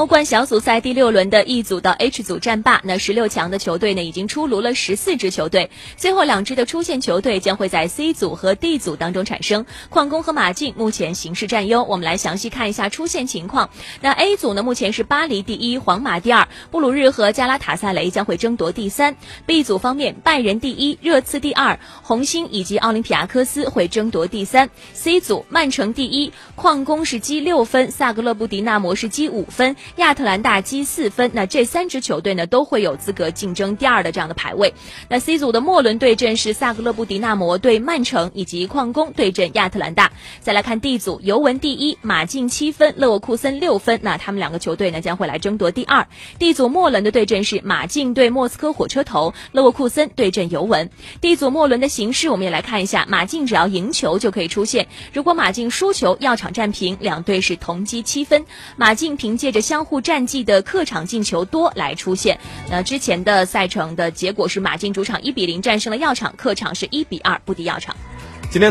欧冠小组赛第六轮的 E 组到 H 组战罢，那十六强的球队呢已经出炉了十四支球队，最后两支的出线球队将会在 C 组和 D 组当中产生。矿工和马竞目前形势占优，我们来详细看一下出线情况。那 A 组呢目前是巴黎第一，皇马第二，布鲁日和加拉塔萨雷将会争夺第三。B 组方面，拜仁第一，热刺第二，红星以及奥林匹亚科斯会争夺第三。C 组，曼城第一，矿工是积六分，萨格勒布迪纳摩是积五分。亚特兰大积四分，那这三支球队呢都会有资格竞争第二的这样的排位。那 C 组的末轮对阵是萨格勒布迪纳摩对曼城，以及矿工对阵亚特兰大。再来看 D 组，尤文第一，马竞七分，勒沃库森六分，那他们两个球队呢将会来争夺第二。D 组末轮的对阵是马竞对莫斯科火车头，勒沃库森对阵尤文。D 组末轮的形势，我们也来看一下，马竞只要赢球就可以出线，如果马竞输球，药厂战平，两队是同积七分。马竞凭借着相相互战绩的客场进球多来出现。那之前的赛程的结果是马竞主场一比零战胜了药厂，客场是一比二不敌药厂。今天。